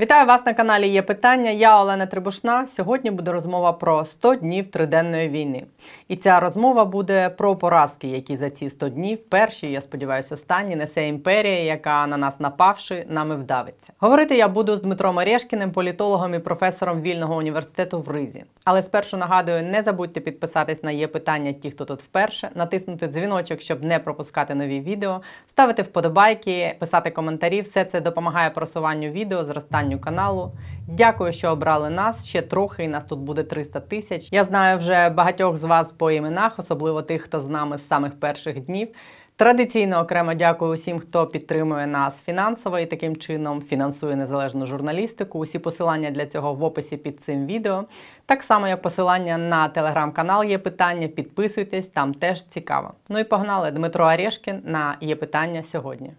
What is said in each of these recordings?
Вітаю вас на каналі Є питання. Я Олена Трибушна. Сьогодні буде розмова про 100 днів триденної війни. І ця розмова буде про поразки, які за ці 100 днів, перші, я сподіваюся, останні несе імперія, яка на нас напавши, нами вдавиться. Говорити я буду з Дмитром Орешкіним, політологом і професором вільного університету в Ризі. Але спершу нагадую, не забудьте підписатись на є питання, ті, хто тут вперше, натиснути дзвіночок, щоб не пропускати нові відео, ставити вподобайки, писати коментарі. Все це допомагає просуванню відео, зростанню каналу. Дякую, що обрали нас. Ще трохи, і нас тут буде 300 тисяч. Я знаю вже багатьох з вас по іменах, особливо тих, хто з нами з самих перших днів. Традиційно окремо дякую усім, хто підтримує нас фінансово і таким чином фінансує незалежну журналістику. Усі посилання для цього в описі під цим відео. Так само, як посилання на телеграм-канал є питання. Підписуйтесь, там теж цікаво. Ну і погнали Дмитро Орешкін на є питання сьогодні.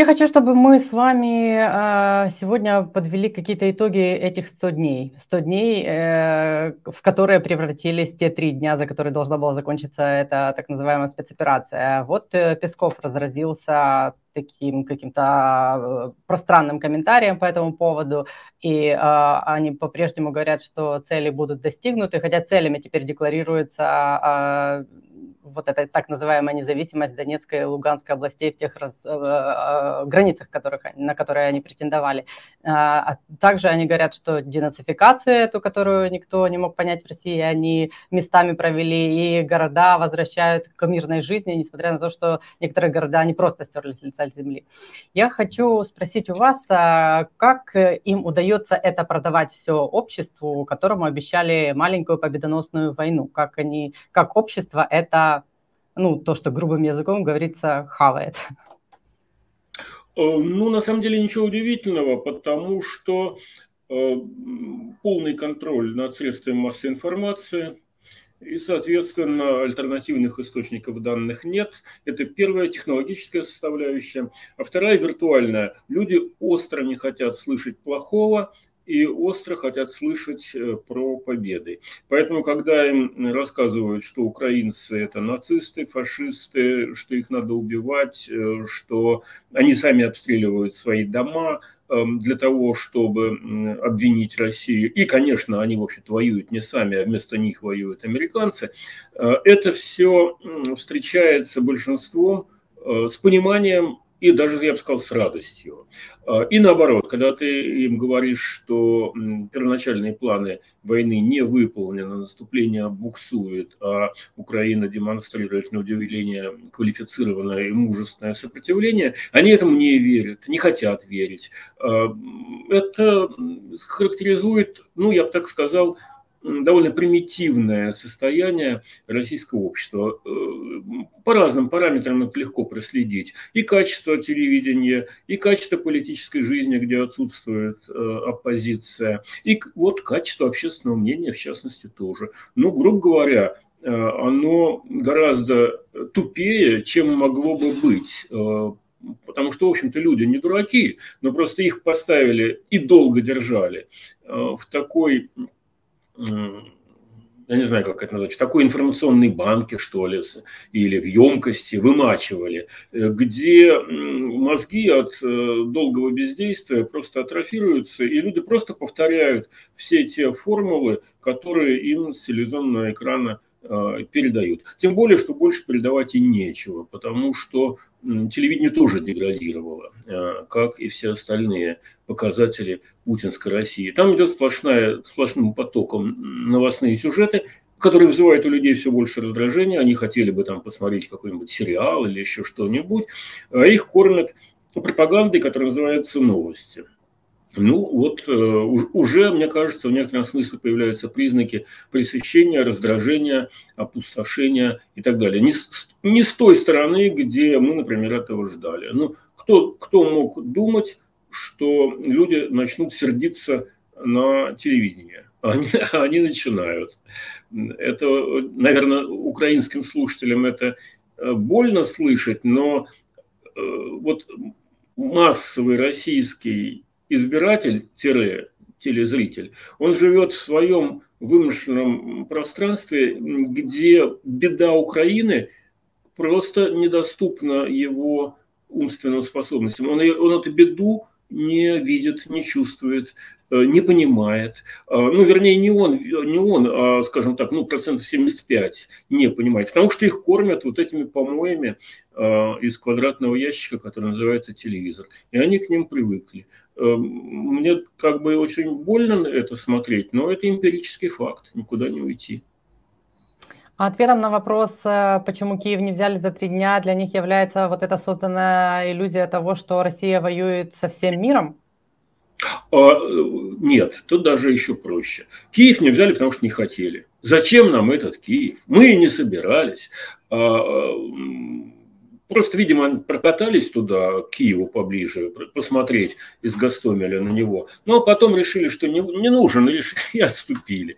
Я хочу, чтобы мы с вами э, сегодня подвели какие-то итоги этих 100 дней. 100 дней, э, в которые превратились те три дня, за которые должна была закончиться эта так называемая спецоперация. Вот э, Песков разразился таким каким-то э, пространным комментарием по этому поводу, и э, они по-прежнему говорят, что цели будут достигнуты, хотя целями теперь декларируется э, вот эта так называемая независимость Донецкой и Луганской областей в тех раз, э, э, границах, которых, на которые они претендовали. А, а также они говорят, что денацификацию эту, которую никто не мог понять в России, они местами провели, и города возвращают к мирной жизни, несмотря на то, что некоторые города не просто стерли с лица земли. Я хочу спросить у вас, а как им удается это продавать все обществу, которому обещали маленькую победоносную войну? Как они, как общество это ну, то, что грубым языком говорится, хавает? Э, ну, на самом деле ничего удивительного, потому что э, полный контроль над средствами массовой информации и, соответственно, альтернативных источников данных нет. Это первая технологическая составляющая. А вторая виртуальная. Люди остро не хотят слышать плохого, и остро хотят слышать э, про победы. Поэтому, когда им рассказывают, что украинцы это нацисты, фашисты, что их надо убивать, э, что они сами обстреливают свои дома, эм, для того, чтобы обвинить Россию. И, конечно, они, в общем-то, воюют не сами, а вместо них воюют американцы. Э, это все встречается большинством с пониманием и даже, я бы сказал, с радостью. А, и наоборот, когда ты им говоришь, что первоначальные планы войны не выполнены, наступление буксует, а Украина демонстрирует, на удивление, квалифицированное и мужественное сопротивление, они этому не верят, не хотят верить. А, это характеризует, ну, я бы так сказал, довольно примитивное состояние российского общества. Э, по разным параметрам это легко проследить. И качество телевидения, и качество политической жизни, где отсутствует э, оппозиция, и вот качество общественного мнения, в частности, тоже. Ну, грубо говоря, э, оно гораздо тупее, чем могло бы быть потому что, в общем-то, люди не дураки, но просто их поставили и долго держали в такой я не знаю, как это назвать, в такой информационной банке, что ли, или в емкости вымачивали, э, где мозги от э, долгого бездействия просто атрофируются, и люди просто повторяют все те формулы, которые им с телевизионного экрана передают. Тем более, что больше передавать и нечего, потому что телевидение тоже деградировало, э, как и все остальные показатели путинской России. Там идет сплошная, сплошным потоком новостные сюжеты, которые вызывают у людей все больше раздражения. Они хотели бы там посмотреть какой-нибудь сериал или еще что-нибудь. А их кормят пропагандой, которая называется новости. Ну вот э, уже, мне кажется, в некотором смысле появляются признаки пресыщения, раздражения, опустошения и так далее. Не с, не с той стороны, где мы, например, этого ждали. Ну, кто, кто мог думать, что люди начнут сердиться на телевидение? Они, они начинают. Это, наверное, украинским слушателям это э, больно слышать, но э, вот массовый российский избиратель-телезритель, он живет в своем вымышленном пространстве, где беда Украины просто недоступна его умственным способностям. Он, он эту беду не видит, не чувствует, э, не понимает. А, ну, вернее, не он, не он, а, скажем так, ну, процентов 75 не понимает, потому что их кормят вот этими помоями а, из квадратного ящика, который называется телевизор. И они к ним привыкли. Э, мне как бы очень больно это смотреть, но это эмпирический факт, никуда не уйти. Ответом на вопрос, э, почему Киев не взяли за три дня, для них является вот эта созданная иллюзия того, что Россия воюет со всем миром? А, нет, тут даже еще проще. Киев не взяли, потому что не хотели. Зачем нам этот Киев? Мы и не собирались. А, Просто, видимо, прокатались туда, к Киеву поближе, посмотреть из Гастомеля на него. Но ну, а потом решили, что не, не нужен, и, и отступили.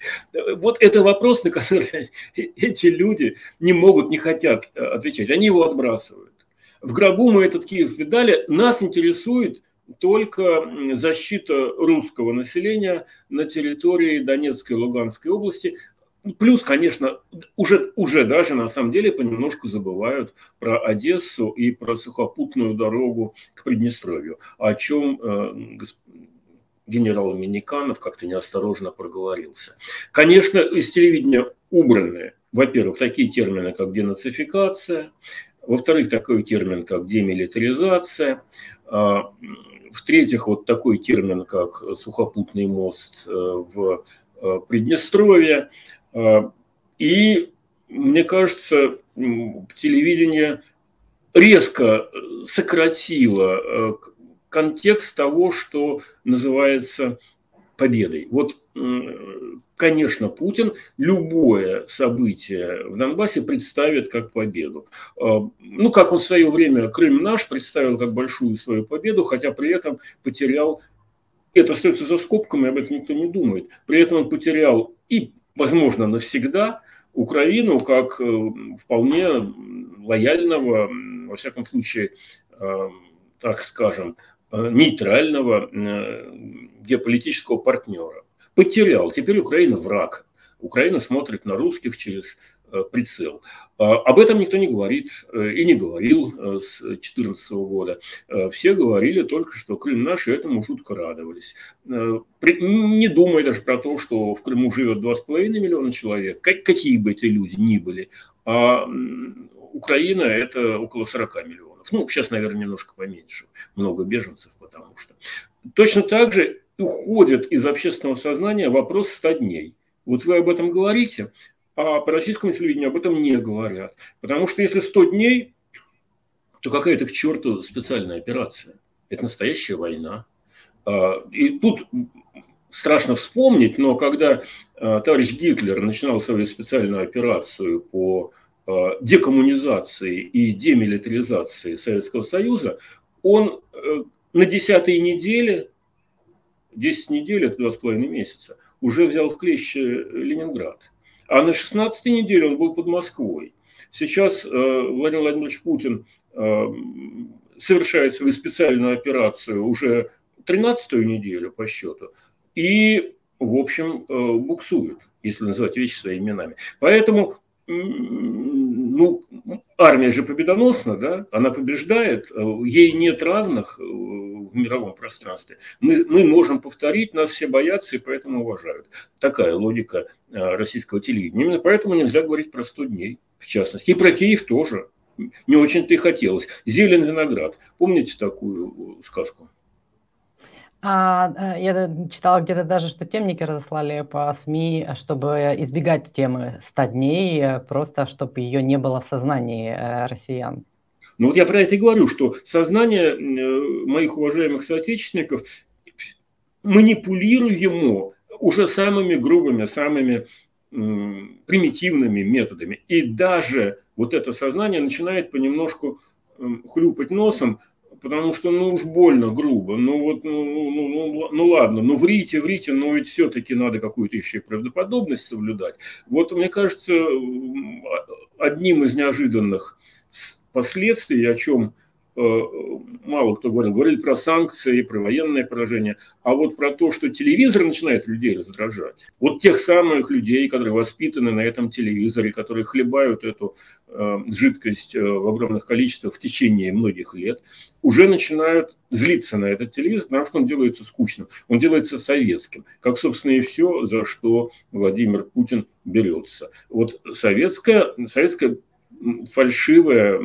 Вот это вопрос, на который эти люди не могут, не хотят э, отвечать. Они его отбрасывают. В гробу мы этот Киев видали. Нас интересует только защита русского населения на территории Донецкой и Луганской области. Плюс, конечно, уже, уже даже на самом деле понемножку забывают про Одессу и про сухопутную дорогу к Приднестровью, о чем э, генерал Миниканов как-то неосторожно проговорился. Конечно, из телевидения убраны, во-первых, такие термины, как денацификация, во-вторых, такой термин, как демилитаризация, а, в-третьих, вот такой термин, как сухопутный мост э, в э, Приднестровье, и, мне кажется, телевидение резко сократило э, контекст того, что называется победой. Вот, конечно, Путин любое событие в Донбассе представит как победу. Ну, как он в свое время Крым наш представил как большую свою победу, хотя при этом потерял, это остается за скобками, об этом никто не думает, при этом он потерял и возможно, навсегда Украину как э, вполне лояльного, во всяком случае, э, так скажем, э, нейтрального геополитического партнера. Потерял. Теперь Украина враг. Украина смотрит на русских через прицел. А, об этом никто не говорит э, и не говорил э, с 2014 года. Все говорили только, что Крым наш, и этому жутко радовались. Не думая даже про то, что в Крыму живет 2,5 миллиона человек, какие бы эти люди ни были, а Украина – это около 40 миллионов. Ну, сейчас, наверное, немножко поменьше. Много беженцев, потому что. Точно так же уходит из общественного сознания вопрос 100 дней. Вот вы об этом говорите, а по российскому телевидению об этом не говорят. Потому что если 100 дней, то какая-то к черту специальная операция. Это настоящая война. А, и тут страшно вспомнить, но когда а, товарищ Гитлер начинал свою специальную операцию по а, декоммунизации и демилитаризации Советского Союза, он э, на десятой неделе, 10 недель, это два с половиной месяца, уже взял в клещи Ленинград. А на 16-й неделе он был под Москвой. Сейчас э, Владимир Владимирович Путин э, совершает свою специальную операцию уже 13-ю неделю по счету. И, в общем, э, буксует, если называть вещи своими именами. Поэтому ну, армия же победоносна, да, она побеждает, ей нет равных в мировом пространстве. Мы, мы можем повторить, нас все боятся и поэтому уважают. Такая логика э, российского телевидения. Именно поэтому нельзя говорить про 100 дней, в частности. И про Киев тоже. Не очень-то и хотелось. Зелен виноград. Помните такую э, сказку? А, э, я читала где-то даже, что темники разослали по СМИ, чтобы избегать темы 100 дней, просто чтобы ее не было в сознании россиян. Но вот я про это и говорю, что сознание э, моих уважаемых соотечественников манипулируемо уже самыми грубыми, самыми примитивными методами. И даже вот это сознание начинает понемножку хлюпать носом, потому что ну уж больно грубо. Ну вот, ну, ну, ну, ну, ну ладно, ну врите, врите, но ведь все-таки надо какую-то еще и правдоподобность соблюдать. Вот мне кажется, одним из неожиданных последствий, о чем Э, мало кто говорил. Говорили про санкции, про военное поражение. А вот про то, что телевизор начинает людей раздражать. Вот тех самых людей, которые воспитаны на этом телевизоре, которые хлебают эту э, жидкость э, в огромных количествах в течение многих лет, уже начинают злиться на этот телевизор, потому что он делается скучным. Он делается советским. Как, собственно, и все, за что Владимир Путин берется. Вот советская, советская фальшивая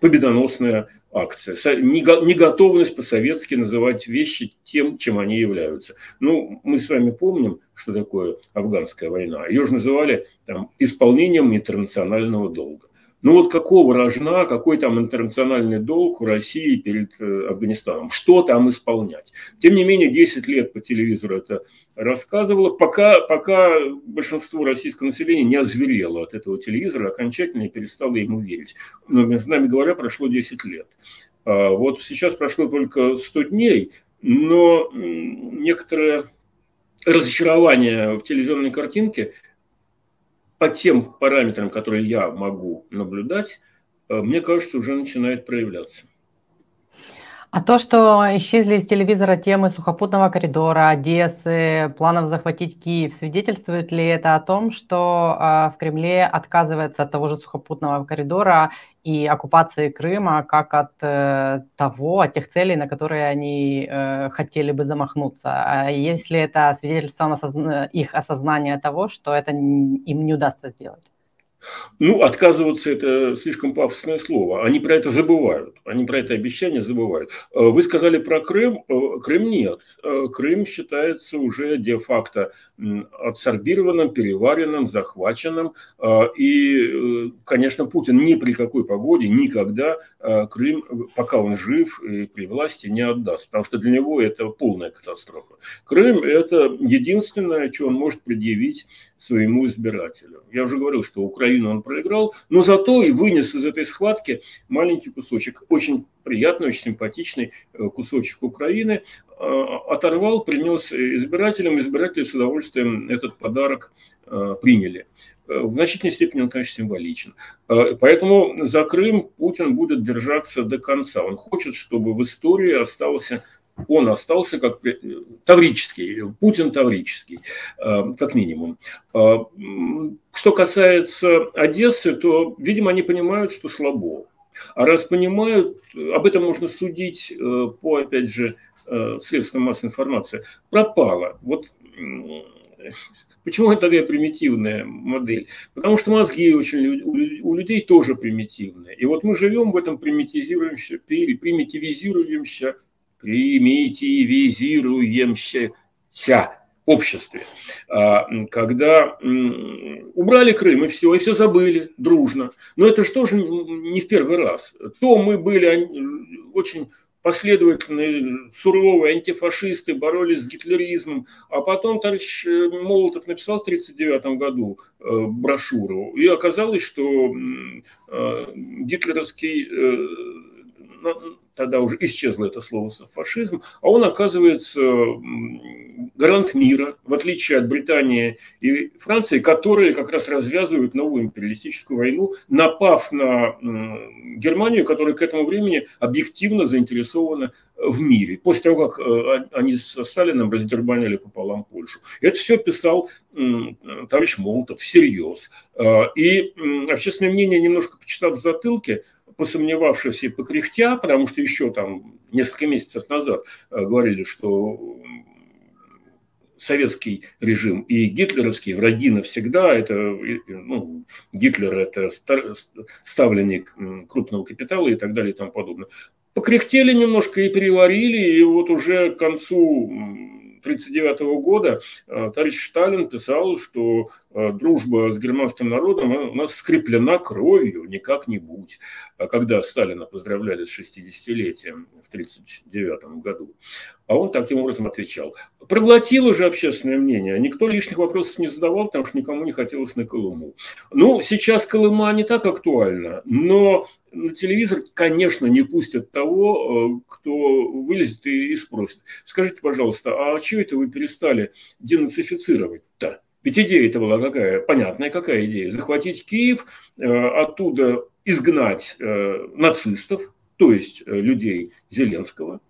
победоносная акция. Неготовность по-советски называть вещи тем, чем они являются. Ну, мы с вами помним, что такое афганская война. Ее же называли там, исполнением интернационального долга. Ну вот какого рожна, какой там интернациональный долг у России перед э, Афганистаном? Что там исполнять? Тем не менее, 10 лет по телевизору это рассказывало, пока, пока большинство российского населения не озверело от этого телевизора, окончательно и перестало ему верить. Но, между нами говоря, прошло 10 лет. А вот сейчас прошло только 100 дней, но некоторое разочарование в телевизионной картинке – по тем параметрам, которые я могу наблюдать, э, мне кажется, уже начинает проявляться. А то, что исчезли из телевизора темы сухопутного коридора, Одессы, планов захватить Киев, свидетельствует ли это о том, что э, в Кремле отказывается от того же сухопутного коридора и оккупации Крыма, как от э, того, от тех целей, на которые они э, хотели бы замахнуться? А если это свидетельством их осознания того, что это им не удастся сделать? Ну, отказываться – это слишком пафосное слово. Они про это забывают. Они про это обещание забывают. Э, вы сказали про Крым. Э, Крым нет. Э, Крым считается уже де-факто отсорбированным, переваренным, захваченным. И, конечно, Путин ни при какой погоде никогда Крым, пока он жив и при власти, не отдаст. Потому что для него это полная катастрофа. Крым – это единственное, что он может предъявить своему избирателю. Я уже говорил, что Украину он проиграл, но зато и вынес из этой схватки маленький кусочек, очень приятный, очень симпатичный э, кусочек Украины, э, оторвал, принес избирателям, избиратели с удовольствием этот подарок э, приняли. В значительной степени он, конечно, символичен. Поэтому за Крым Путин будет держаться до конца. Он хочет, чтобы в истории остался он остался как таврический, Путин таврический, э, как минимум. Э, что касается Одессы, то, видимо, они понимают, что слабо. А раз понимают, об этом можно судить э, по, опять же, средствам массовой информации, пропало. Вот Почему это такая примитивная модель? Потому что мозги очень, у людей тоже примитивные. И вот мы живем в этом примитивизирующемся, примитивизирующемся примитивизируемся обществе, а, когда убрали Крым и все, и все забыли дружно. Но это же тоже не в первый раз. То мы были очень последовательные, суровые антифашисты, боролись с гитлеризмом, а потом товарищ э, Молотов написал в 1939 году э, брошюру, и оказалось, что э, гитлеровский тогда уже исчезло это слово фашизм, а он оказывается гарант мира, в отличие от Британии и Франции, которые как раз развязывают новую империалистическую войну, напав на Германию, которая к этому времени объективно заинтересована в мире, после того, как э, они со Сталином раздербанили пополам Польшу. Это все писал товарищ Молотов всерьез. Э, и общественное мнение, немножко почитав в затылке, посомневавшись и покряхтя, потому что еще там несколько месяцев назад э, говорили, что советский режим и гитлеровский враги навсегда. Это, ну, Гитлер – это ставленник крупного капитала и так далее и тому подобное. Покряхтели немножко и переварили, и вот уже к концу 1939 года э, товарищ Сталин писал, что э, дружба с германским народом у нас скреплена кровью, не как-нибудь. А когда Сталина поздравляли с 60-летием в 1939 году, а он таким образом отвечал. Проглотило же общественное мнение. Никто лишних вопросов не задавал, потому что никому не хотелось на Колыму. Ну, сейчас Колыма не так актуальна, но на телевизор, конечно, не пустят того, э, кто вылезет и, спросит. Скажите, пожалуйста, а чего это вы перестали денацифицировать-то? Ведь идея это была какая? Понятная какая идея? Захватить Киев, э, оттуда изгнать нацистов, то есть людей Зеленского,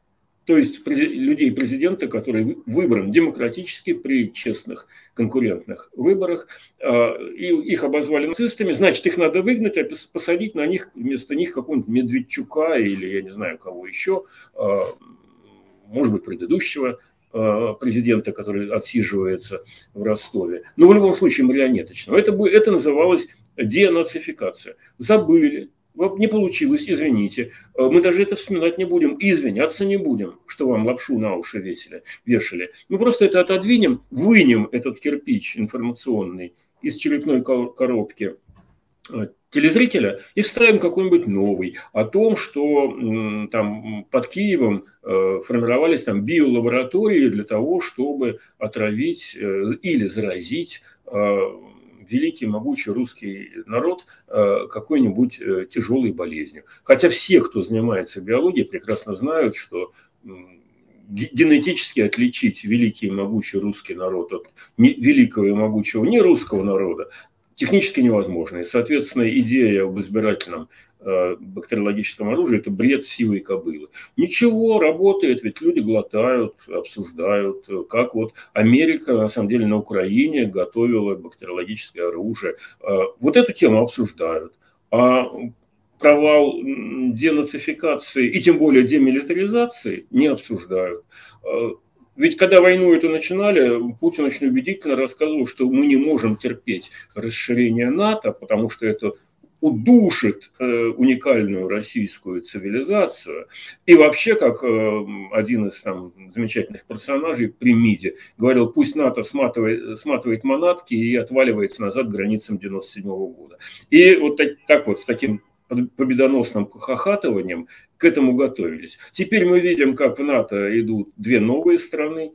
то есть людей президента, который выбран демократически при честных конкурентных выборах, а, и их обозвали нацистами, значит, их надо выгнать, а посадить на них вместо них какого-нибудь Медведчука или я не знаю кого еще, а, может быть, предыдущего а, президента, который отсиживается в Ростове. Но в любом случае марионеточного. Это, это называлось денацификация. Забыли, не получилось, извините. Э, мы даже это вспоминать не будем, извиняться не будем, что вам лапшу на уши весили, вешали. Мы просто это отодвинем, вынем этот кирпич информационный из черепной коробки э, телезрителя и вставим какой-нибудь новый о том, что там под Киевом э, формировались там биолаборатории для того, чтобы отравить или заразить великий, могучий русский народ э, какой-нибудь э, тяжелой болезнью. Хотя все, кто занимается биологией, прекрасно знают, что генетически отличить великий и могучий русский народ от великого и могучего не русского народа технически невозможно. И, соответственно, идея об избирательном Э, бактериологическом оружии, это бред силы кобылы. Ничего, работает, ведь люди глотают, обсуждают, как вот Америка, на самом деле, на Украине готовила бактериологическое оружие. Э, вот эту тему обсуждают. А провал денацификации и тем более демилитаризации не обсуждают. Ведь когда войну эту начинали, Путин очень убедительно рассказывал, что мы не можем терпеть расширение НАТО, потому что это удушит э, уникальную российскую цивилизацию. И вообще, как э, один из там, замечательных персонажей при МИДе говорил, пусть НАТО сматывает, сматывает манатки и отваливается назад к границам 97 года. И вот так, так вот, с таким победоносным хохатыванием к этому готовились. Теперь мы видим, как в НАТО идут две новые страны,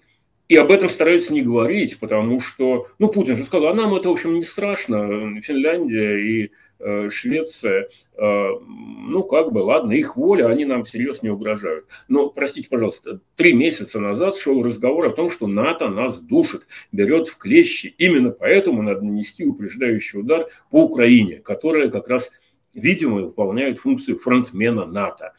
и об этом стараются не говорить, потому что, ну, Путин же сказал, а нам это, в общем, не страшно. Финляндия и Э, Швеция, э, ну, как бы, ладно, их воля, они нам всерьез не угрожают. Но, простите, пожалуйста, три месяца назад шел разговор о том, что НАТО нас душит, берет в клещи. Именно поэтому надо нанести упреждающий удар по Украине, которая как раз видимо, выполняет функцию фронтмена НАТО.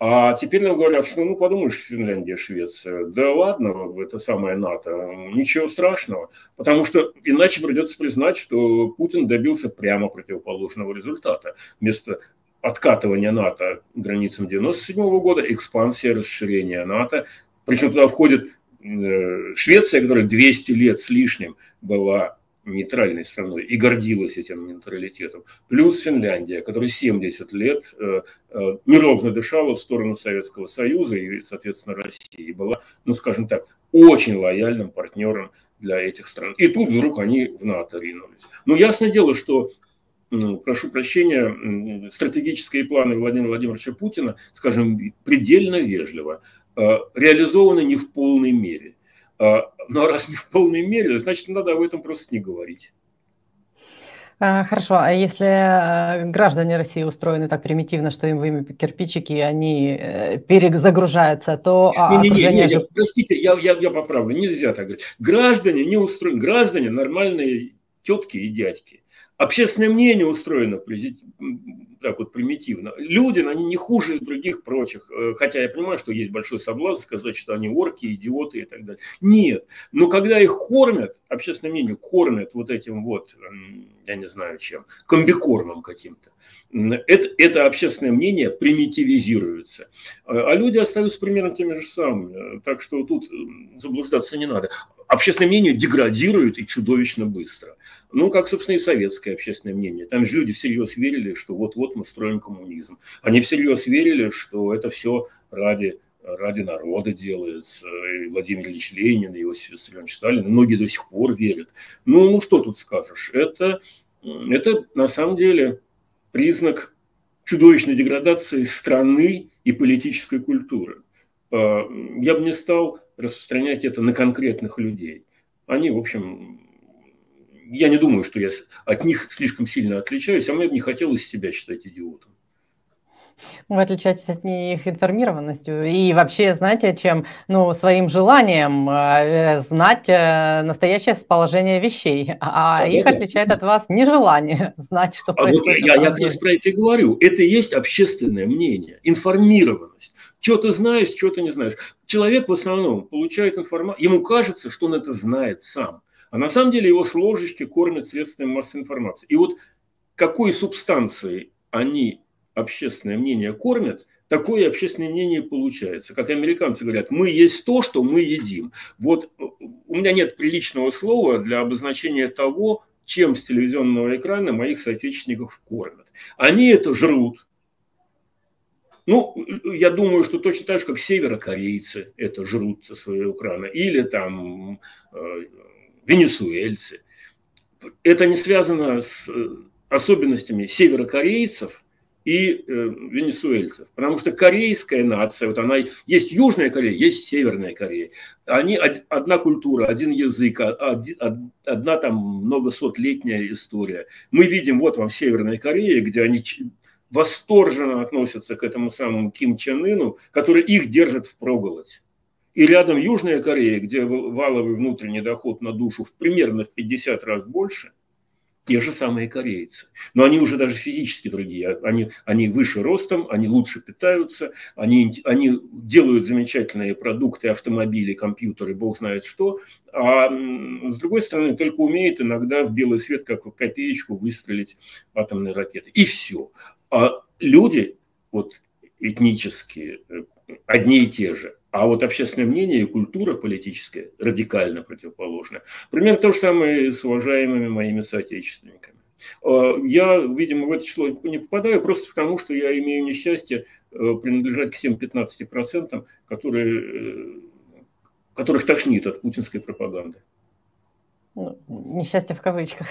А теперь нам говорят, что, ну, подумаешь, Финляндия, Швеция. Да ладно, это самое НАТО, ничего страшного. Потому что иначе придется признать, что Путин добился прямо противоположного результата. Вместо откатывания НАТО границам 97 года, экспансия, расширения НАТО. Причем туда входит э, Швеция, которая 200 лет с лишним была нейтральной страной и гордилась этим нейтралитетом. Плюс Финляндия, которая 70 лет э, э, неровно дышала в сторону Советского Союза и, соответственно, России. Была, ну, скажем так, очень лояльным партнером для этих стран. И тут вдруг они в НАТО ринулись. Ну, ясное дело, что прошу прощения, стратегические планы Владимира Владимировича Путина, скажем, предельно вежливо, э, реализованы не в полной мере. А, ну а раз не в полной мере, значит, надо об этом просто не говорить. А, хорошо, а если э, граждане России устроены так примитивно, что им выми кирпичики, и они э, перезагружаются, то... Не, не, не, не, же... простите, я, я, я поправлю, нельзя так говорить. Граждане не устроены, граждане нормальные тетки и дядьки. Общественное мнение устроено так вот примитивно. Люди, они не хуже других прочих. Э, хотя я понимаю, что есть большой соблазн сказать, что они орки, идиоты и так далее. Нет. Но когда их кормят, общественное мнение кормят вот этим вот, я не знаю чем, комбикормом каким-то, это, это общественное мнение примитивизируется. А, а люди остаются примерно теми же самыми. Так что тут заблуждаться не надо. Общественное мнение деградирует и чудовищно быстро. Ну, как, собственно, и советское общественное мнение. Там же люди всерьез верили, что вот-вот мы строим коммунизм. Они всерьез верили, что это все ради ради народа делается. И Владимир Ильич Ленин, и Иосиф Виссарионович Сталин, многие до сих пор верят. Ну, ну что тут скажешь? Это, это на самом деле признак чудовищной деградации страны и политической культуры. А, я бы не стал распространять это на конкретных людей. Они, в общем, я не думаю, что я от них слишком сильно отличаюсь, а мне бы не хотелось себя считать идиотом. Вы отличаетесь от них информированностью и вообще, знаете, чем, ну, своим желанием э, знать э, настоящее положение вещей, а, а их да, отличает от вас нежелание знать, что а происходит. Вот я, я как раз про это и говорю. Это и есть общественное мнение, информированность. Что ты знаешь, что ты не знаешь. Человек в основном получает информацию, ему кажется, что он это знает сам. А на самом деле его с ложечки кормят средствами массовой информации. И вот какой субстанцией они общественное мнение кормят, такое общественное мнение получается. Как американцы говорят, мы есть то, что мы едим. Вот у меня нет приличного слова для обозначения того, чем с телевизионного экрана моих соотечественников кормят. Они это жрут. Ну, я думаю, что точно так же, как северокорейцы это жрут со своего экрана, или там э, венесуэльцы. Это не связано с э, особенностями северокорейцев – и э, венесуэльцев. Потому что корейская нация, вот она есть Южная Корея, есть Северная Корея. Они одна культура, один язык, одна там многосотлетняя история. Мы видим вот вам Северная Корея, где они восторженно относятся к этому самому Ким Чен Ыну, который их держит в проголодь. И рядом Южная Корея, где валовый внутренний доход на душу в примерно в 50 раз больше, те же самые корейцы. Но они уже даже физически другие. Они, они выше ростом, они лучше питаются, они, они делают замечательные продукты, автомобили, компьютеры, бог знает что. А с другой стороны, только умеют иногда в белый свет, как в копеечку, выстрелить атомные ракеты. И все. А люди, вот этнические, э, одни и те же. А вот общественное мнение и культура политическая радикально противоположны. Примерно то же самое с уважаемыми моими соотечественниками. А, я, видимо, в это число не попадаю просто потому, что я имею несчастье э, принадлежать к тем 15%, которые, э, которых тошнит от путинской пропаганды. Ну, несчастье в кавычках.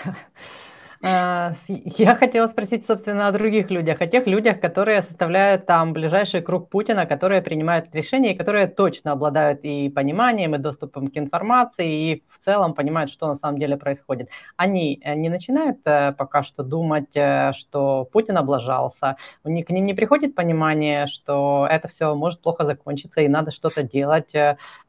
А, я хотела спросить, собственно, о других людях, о тех людях, которые составляют там ближайший круг Путина, которые принимают решения и которые точно обладают и пониманием, и доступом к информации, и в целом понимают, что на самом деле происходит. Они э, не начинают э, пока что думать, э, что Путин облажался, у них, к ним не приходит понимание, что это все может плохо закончиться, и надо что-то делать,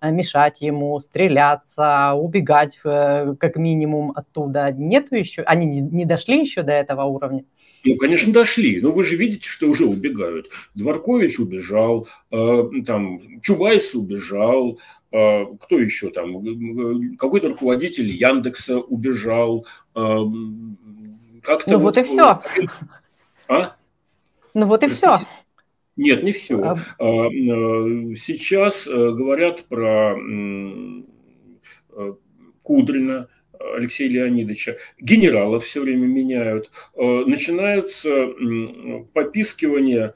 мешать ему, стреляться, убегать как минимум оттуда. Нету еще, они не дошли еще до этого уровня? Ну, конечно, дошли. Но вы же видите, что уже убегают. Дворкович убежал, э, там Чубайс убежал, э, кто еще там? Какой-то руководитель Яндекса убежал. Э, как-то ну вот, вот и все. А? Ну вот и Простите? все. Нет, не все. А... Сейчас говорят про Кудрина, Алексея Леонидовича, генералов все время меняют, э, начинаются попискивания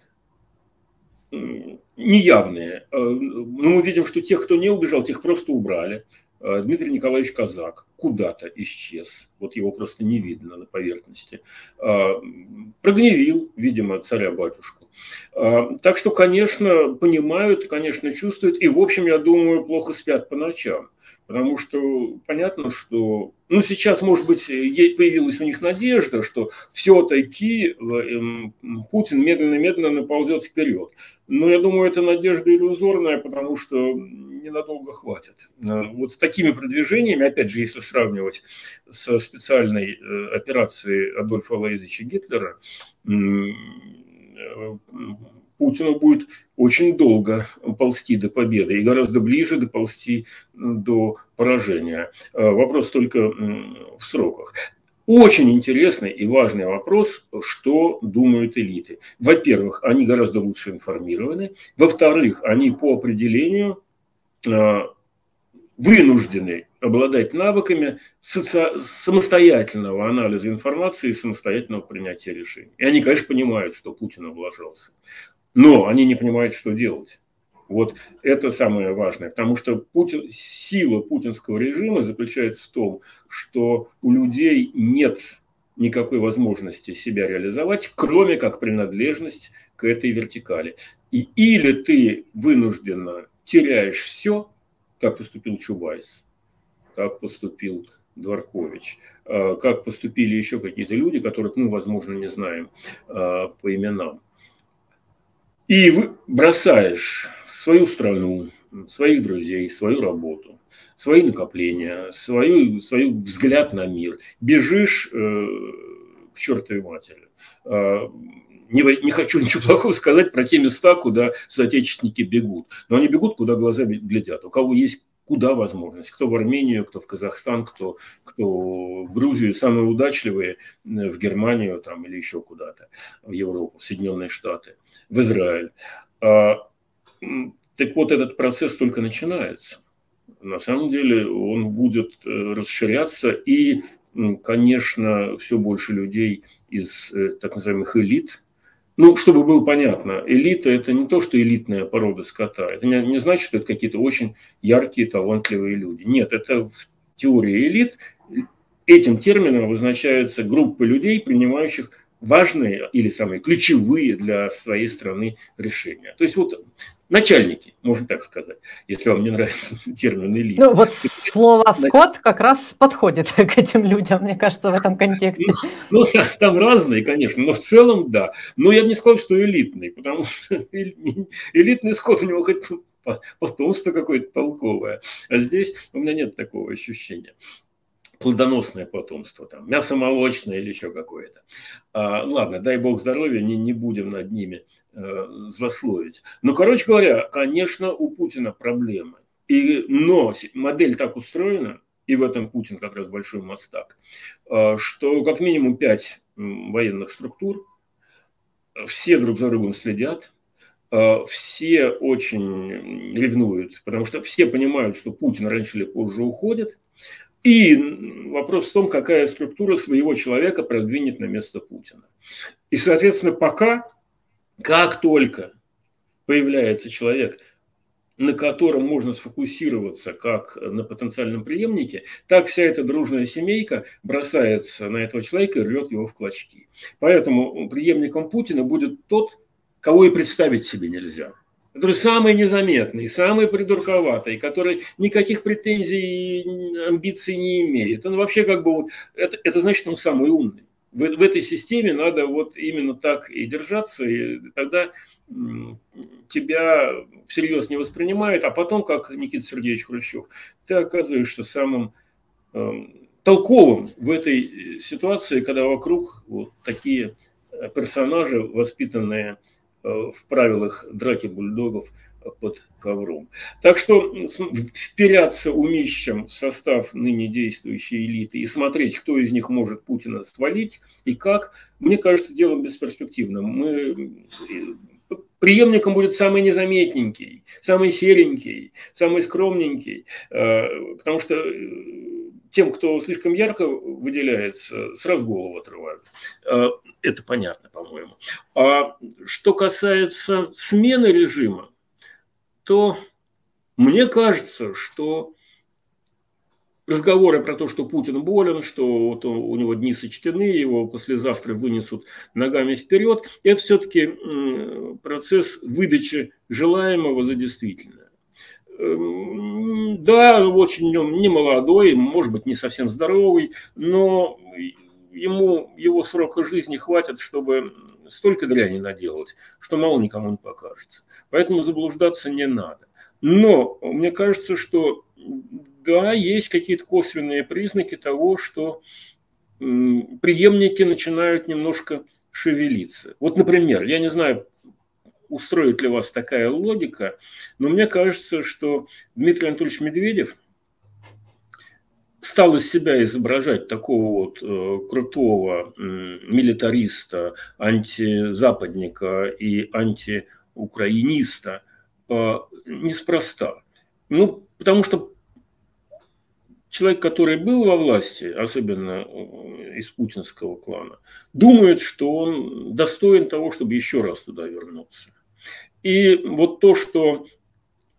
неявные. Э, Но ну, мы видим, что тех, кто не убежал, тех просто убрали. Э, Дмитрий Николаевич Казак куда-то исчез. Вот его просто не видно на поверхности. Прогневил, видимо, царя-батюшку. Так что, конечно, понимают, конечно, чувствуют. И, в общем, я думаю, плохо спят по ночам. Потому что понятно, что ну, сейчас, может быть, появилась у них надежда, что все-таки эм, Путин медленно-медленно наползет вперед. Но я думаю, это надежда иллюзорная, потому что ненадолго хватит. Э, вот с такими продвижениями, опять же, если сравнивать со специальной э, операцией Адольфа Лаизовича Гитлера, э, Путину будет очень долго ползти до победы и гораздо ближе доползти до поражения. Э, вопрос только в сроках. Очень интересный и важный вопрос, что думают элиты. Во-первых, они гораздо лучше информированы. Во-вторых, они по определению э, вынуждены обладать навыками соци... самостоятельного анализа информации и самостоятельного принятия решений. И они, конечно, понимают, что Путин облажался но они не понимают, что делать. Вот это самое важное, потому что Путин, сила путинского режима заключается в том, что у людей нет никакой возможности себя реализовать, кроме как принадлежность к этой вертикали. И или ты вынужденно теряешь все, как поступил Чубайс, как поступил Дворкович, э, как поступили еще какие-то люди, которых мы, возможно, не знаем э, по именам и бросаешь свою страну, своих друзей, свою работу, свои накопления, свою, свою взгляд на мир, бежишь э, к чертовой матери. Э, не, не хочу ничего плохого сказать про те места, куда соотечественники бегут. Но они бегут, куда глаза глядят. У кого есть куда возможность. Кто в Армению, кто в Казахстан, кто, кто в Грузию. Самые удачливые в Германию там, или еще куда-то, в Европу, в Соединенные Штаты, в Израиль. А, так вот, этот процесс только начинается. На самом деле он будет э, расширяться, и, конечно, все больше людей из э, так называемых элит, ну, чтобы было понятно, элита – это не то, что элитная порода скота. Это не, не значит, что это какие-то очень яркие, талантливые люди. Нет, это в теории элит. Этим термином обозначаются группы людей, принимающих важные или самые ключевые для своей страны решения. То есть вот начальники, можно так сказать, если вам не нравится термин элита. Ну вот слово «скот» как раз подходит к этим людям, мне кажется, в этом контексте. Ну, ну там разные, конечно, но в целом да. Но я бы не сказал, что элитный, потому что элитный скот у него хоть потомство какое-то толковое, а здесь у меня нет такого ощущения плодоносное потомство, там, мясо молочное или еще какое-то. А, ладно, дай бог здоровья, не, не будем над ними э, злословить. Но, короче говоря, конечно, у Путина проблемы. И, но модель так устроена, и в этом Путин как раз большой мастак, э, что как минимум пять военных структур, все друг за другом следят, э, все очень ревнуют, потому что все понимают, что Путин раньше или позже уходит, и вопрос в том, какая структура своего человека продвинет на место Путина. И, соответственно, пока, как только появляется человек, на котором можно сфокусироваться как на потенциальном преемнике, так вся эта дружная семейка бросается на этого человека и рвет его в клочки. Поэтому преемником Путина будет тот, кого и представить себе нельзя – который самый незаметный, самый придурковатый, который никаких претензий амбиций не имеет. Он вообще как бы вот, это, это значит, он самый умный. В, в этой системе надо вот именно так и держаться, и тогда тебя всерьез не воспринимают, а потом, как Никита Сергеевич Хрущев, ты оказываешься самым э, толковым в этой ситуации, когда вокруг вот такие персонажи, воспитанные Э, в правилах драки бульдогов под ковром. Так что вперяться умищем в состав ныне действующей элиты и смотреть, кто из них может Путина свалить и как, мне кажется, делом бесперспективным. Мы э, преемником будет самый незаметненький, самый серенький, самый скромненький, э, потому что тем, кто слишком ярко выделяется, сразу голову отрывают. А, это понятно, по-моему. А что касается смены режима, то мне кажется, что разговоры про то, что Путин болен, что вот у него дни сочтены, его послезавтра вынесут ногами вперед, это все-таки процесс выдачи желаемого за действительное. Эм, да, очень не молодой, может быть, не совсем здоровый, но ему его срока жизни хватит, чтобы столько дряни наделать, что мало никому не покажется. Поэтому заблуждаться не надо. Но мне кажется, что да, есть какие-то косвенные признаки того, что преемники начинают немножко шевелиться. Вот, например, я не знаю, устроит ли вас такая логика, но мне кажется, что Дмитрий Анатольевич Медведев стал из себя изображать такого вот э, крутого э, милитариста, антизападника и антиукраиниста э, неспроста. Ну, потому что человек, который был во власти, особенно э, из путинского клана, думает, что он достоин того, чтобы еще раз туда вернуться. И вот то, что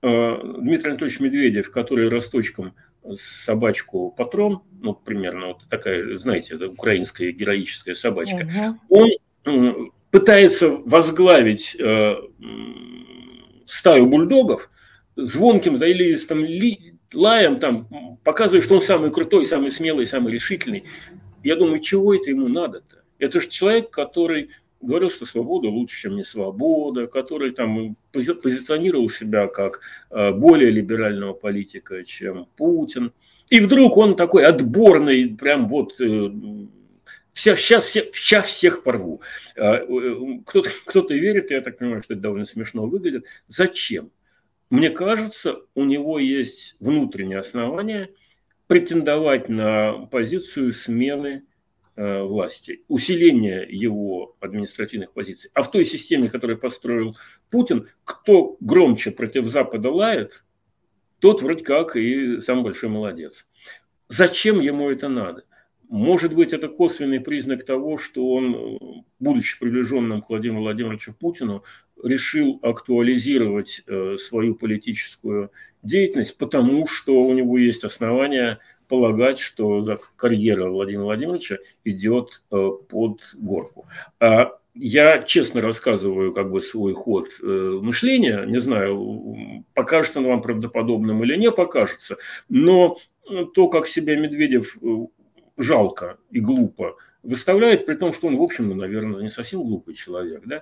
э, Дмитрий Анатольевич Медведев, который росточком собачку патрон, ну, примерно вот такая, знаете, украинская героическая собачка, угу. он пытается возглавить э, стаю бульдогов звонким заилистым лаем, там, показывая, что он самый крутой, самый смелый, самый решительный. Я думаю, чего это ему надо-то? Это же человек, который говорил, что свобода лучше, чем не свобода, который там позиционировал себя как э, более либерального политика, чем Путин. И вдруг он такой отборный, прям вот сейчас, сейчас, сейчас всех порву. Кто-то, кто-то верит, я так понимаю, что это довольно смешно выглядит. Зачем? Мне кажется, у него есть внутреннее основание претендовать на позицию смены Э, власти, усиление его административных позиций. А в той системе, которую построил Путин, кто громче против Запада лает, тот вроде как и самый большой молодец. Зачем ему это надо? Может быть, это косвенный признак того, что он, будучи приближенным к Владимиру Владимировичу Путину, решил актуализировать э, свою политическую деятельность, потому что у него есть основания – полагать, что карьера Владимира Владимировича идет э, под горку. А я честно рассказываю как бы свой ход э, мышления, не знаю, покажется он вам правдоподобным или не покажется, но то, как себя Медведев э, жалко и глупо выставляет, при том, что он, в общем, наверное, не совсем глупый человек, да,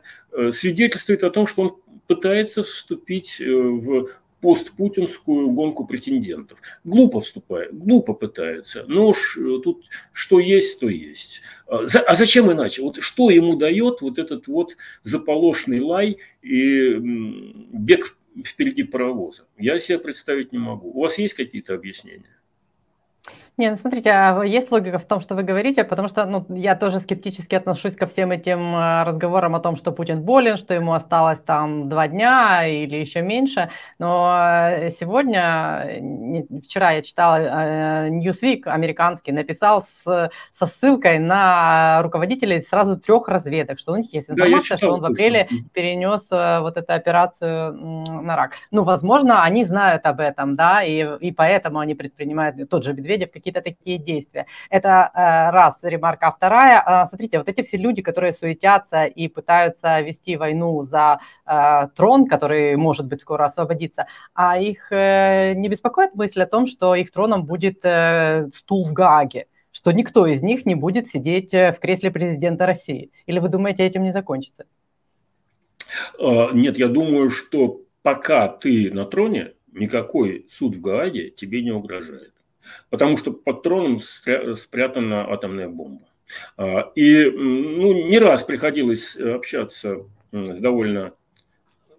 свидетельствует о том, что он пытается вступить в постпутинскую гонку претендентов. Глупо вступает, глупо пытается. Но уж э, тут что есть, то есть. А, а зачем иначе? Вот что ему дает вот этот вот заполошный лай и бег впереди паровоза? Я себе представить не могу. У вас есть какие-то объяснения? Не, ну смотрите, а есть логика в том, что вы говорите, потому что ну, я тоже скептически отношусь ко всем этим э, разговорам о том, что Путин болен, что ему осталось там два дня или еще меньше. Но э, сегодня, вчера я читала, э, Newsweek американский написал с, со ссылкой на руководителей сразу трех разведок, что у них есть информация, да, что он в апреле перенес вот эту операцию на рак. Ну, возможно, они знают об этом, да, и, и поэтому они предпринимают, тот же Медведев, какие-то такие действия. Это э, раз ремарка. А вторая, э, смотрите, вот эти все люди, которые суетятся и пытаются вести войну за э, трон, который может быть скоро освободится, а их не беспокоит мысль о том, что их троном будет стул в Гааге? что никто из них не будет сидеть в кресле президента России? Или вы думаете, этим не закончится? Нет, я думаю, что пока ты на троне, никакой суд в Гааге тебе не угрожает потому что под троном спрятана атомная бомба. А, и ну, не раз приходилось общаться с довольно,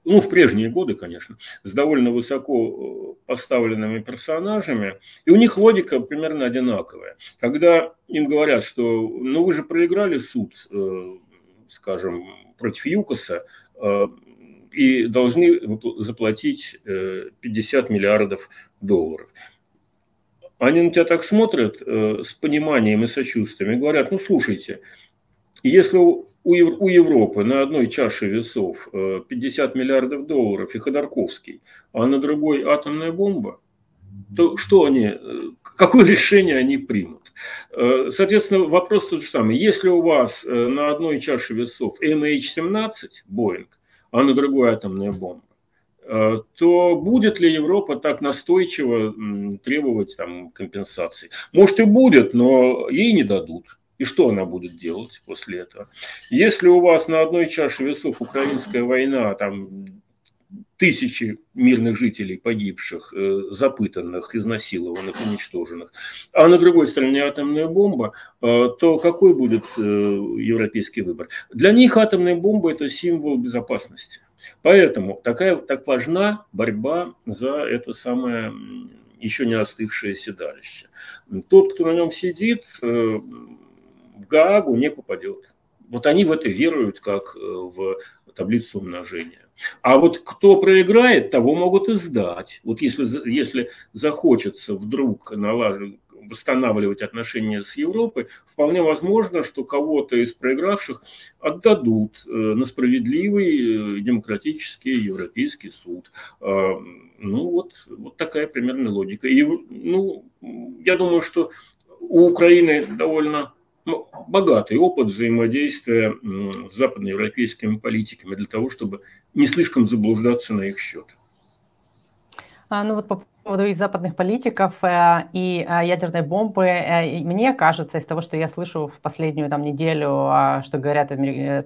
ну, в прежние годы, конечно, с довольно высоко э, поставленными персонажами, и у них логика примерно одинаковая. Когда им говорят, что, ну, вы же проиграли суд, э, скажем, против ЮКОСа, э, и должны заплатить 50 миллиардов долларов. Они на тебя так смотрят э, с пониманием и сочувствием и говорят, ну слушайте, если у, у Европы на одной чаше весов 50 э, миллиардов долларов и Ходорковский, а на другой атомная бомба, то что они, э, какое решение они примут? Соответственно, вопрос тот же самый. Если у вас на одной чаше весов MH17, Боинг, а на другой атомная бомба, Э, то будет ли Европа так настойчиво требовать там, компенсации? Может и будет, но ей не дадут. И что она будет делать после этого? Если у вас на одной чаше весов украинская война, там тысячи мирных жителей погибших, э, запытанных, изнасилованных, уничтоженных, а на другой стороне атомная бомба, э, то какой будет европейский выбор? Для них атомная бомба – это символ безопасности. Поэтому такая, так важна борьба за это самое еще не остывшее седалище. Тот, кто на нем сидит, э, в Гаагу не попадет. Вот они в это веруют, как э, в таблицу умножения. А вот кто проиграет, того могут и сдать. Вот если, если захочется вдруг налаживать восстанавливать отношения с Европой, вполне возможно, что кого-то из проигравших отдадут э, на справедливый э, демократический европейский суд. А, ну, вот, вот такая примерно логика. И, ну, я думаю, что у Украины довольно ну, богатый опыт взаимодействия с западноевропейскими политиками для того, чтобы не слишком заблуждаться на их счет. А, ну вот по поводу и западных политиков э, и э, ядерной бомбы, э, мне кажется, из того, что я слышу в последнюю там неделю, что говорят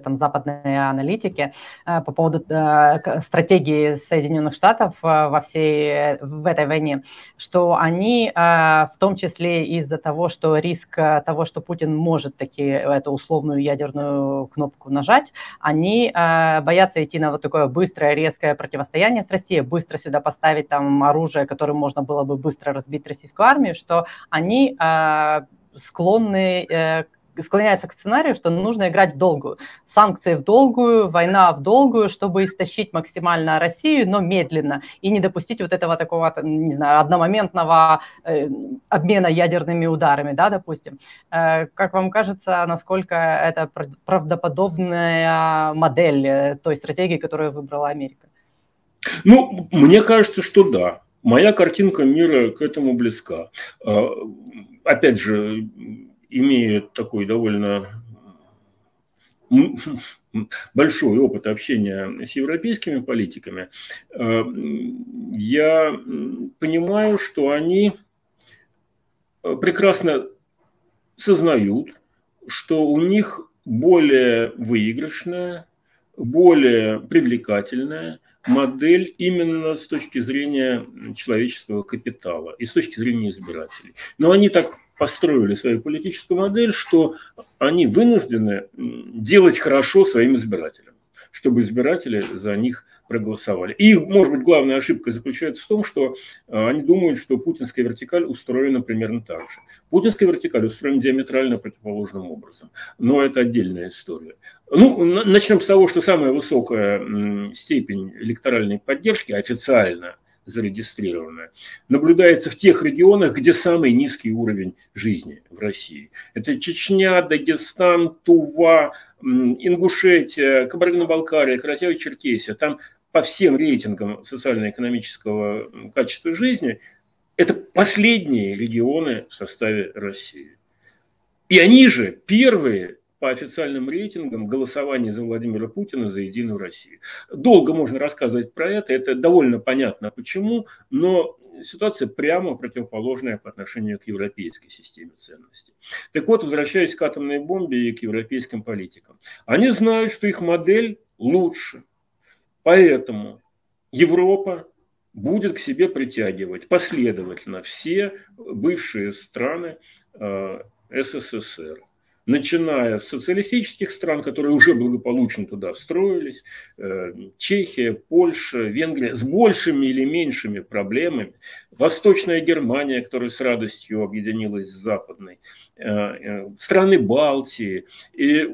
там западные аналитики по поводу стратегии Соединенных Штатов во всей в этой войне, что они в том числе из-за того, что риск того, что Путин может таки эту условную ядерную кнопку нажать, они боятся идти на вот такое быстрое, резкое противостояние с Россией, быстро сюда поставить там оружие, которое которым можно было бы быстро разбить российскую армию, что они э, склонны э, склоняется к сценарию, что нужно играть в долгую. Санкции в долгую, война в долгую, чтобы истощить максимально Россию, но медленно, и не допустить вот этого такого, не знаю, одномоментного э, обмена ядерными ударами, да, допустим. Как вам кажется, насколько это правдоподобная модель той стратегии, которую выбрала Америка? Ну, мне кажется, что да. Моя картинка мира к этому близка. А, опять же, имея такой довольно большой опыт общения с европейскими политиками, а, я понимаю, что они прекрасно сознают, что у них более выигрышная, более привлекательная модель именно с точки зрения человеческого капитала и с точки зрения избирателей. Но они так построили свою политическую модель, что они вынуждены делать хорошо своим избирателям чтобы избиратели за них проголосовали. И, может быть, главная ошибка заключается в том, что а, они думают, что путинская вертикаль устроена примерно так же. Путинская вертикаль устроена диаметрально противоположным образом. Но это отдельная история. Ну, начнем с того, что самая высокая степень электоральной поддержки официально зарегистрированная, наблюдается в тех регионах, где самый низкий уровень жизни в России. Это Чечня, Дагестан, Тува, Ингушетия, Кабардино-Балкария, Каратаево-Черкесия. Там по всем рейтингам социально-экономического качества жизни это последние регионы в составе России. И они же первые по официальным рейтингам голосование за Владимира Путина за Единую Россию. Долго можно рассказывать про это, это довольно понятно почему, но ситуация прямо противоположная по отношению к европейской системе ценностей. Так вот, возвращаясь к атомной бомбе и к европейским политикам. Они знают, что их модель лучше. Поэтому Европа будет к себе притягивать последовательно все бывшие страны э, СССР начиная с социалистических стран, которые уже благополучно туда встроились, э, Чехия, Польша, Венгрия, с большими или меньшими проблемами, Восточная Германия, которая с радостью объединилась с Западной, э, э, страны Балтии, и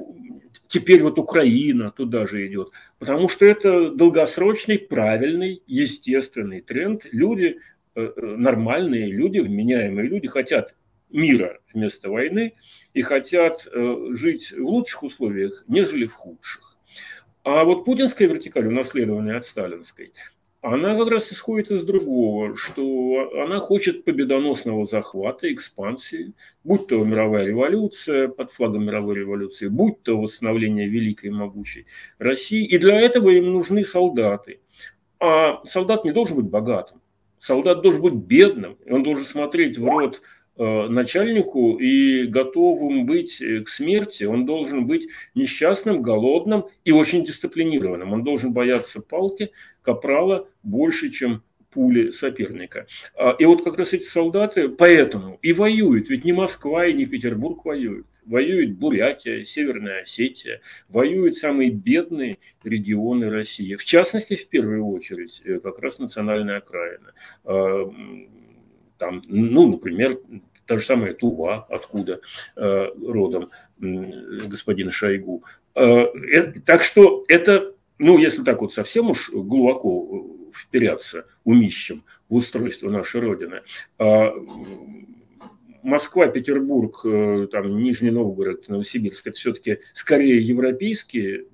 теперь вот Украина туда же идет, потому что это долгосрочный, правильный, естественный тренд. Люди, нормальные люди, вменяемые люди хотят мира вместо войны и хотят э, жить в лучших условиях, нежели в худших. А вот путинская вертикаль, унаследованная от сталинской, она как раз исходит из другого, что она хочет победоносного захвата, экспансии, будь то мировая революция под флагом мировой революции, будь то восстановление великой и могучей России. И для этого им нужны солдаты. А солдат не должен быть богатым. Солдат должен быть бедным, он должен смотреть в рот начальнику и готовым быть э, к смерти, он должен быть несчастным, голодным и очень дисциплинированным. Он должен бояться палки, капрала больше, чем пули соперника. А, и вот как раз эти солдаты поэтому и воюют, ведь не Москва и не Петербург воюют. Воюет Бурятия, Северная Осетия, воюют самые бедные регионы России. В частности, в первую очередь, э, как раз национальная окраина а, там, ну, например, та же самая Тува, откуда э, родом э, господин Шойгу. Э, это, так что это, ну, если так вот совсем уж глубоко вперяться умищем в устройство нашей Родины, э, Москва, Петербург, э, там, Нижний Новгород, Новосибирск – это все-таки скорее европейские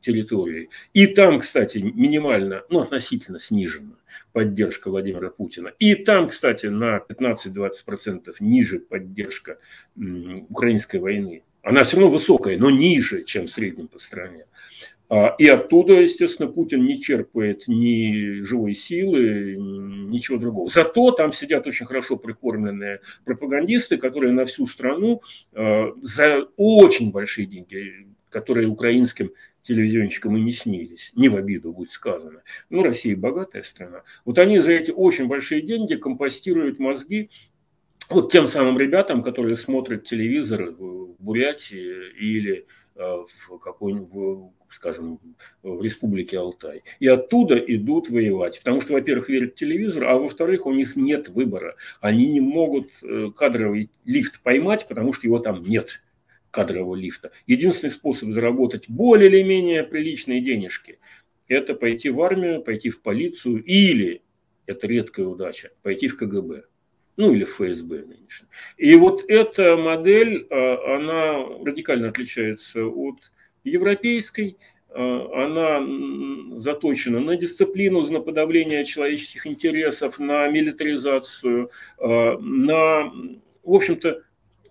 территории. И там, кстати, минимально, ну, относительно снижена поддержка Владимира Путина. И там, кстати, на 15-20% ниже поддержка украинской войны. Она все равно высокая, но ниже, чем в среднем по стране. А, и оттуда, естественно, Путин не черпает ни живой силы, ничего другого. Зато там сидят очень хорошо прикормленные пропагандисты, которые на всю страну а, за очень большие деньги, которые украинским телевизионщикам и не снились, не в обиду будет сказано. Ну, Россия богатая страна. Вот они за эти очень большие деньги компостируют мозги вот тем самым ребятам, которые смотрят телевизор в Бурятии или Э, в какой-нибудь, скажем, в республике Алтай. И оттуда идут воевать. Потому что, во-первых, верят телевизору, а во-вторых, у них нет выбора. Они не могут э, кадровый лифт поймать, потому что его там нет кадрового лифта. Единственный способ заработать более или менее приличные денежки – это пойти в армию, пойти в полицию или, это редкая удача, пойти в КГБ ну или ФСБ нынешний. И вот эта модель, а, она радикально отличается от европейской, а, она заточена на дисциплину, на подавление человеческих интересов, на милитаризацию, а, на, в общем-то,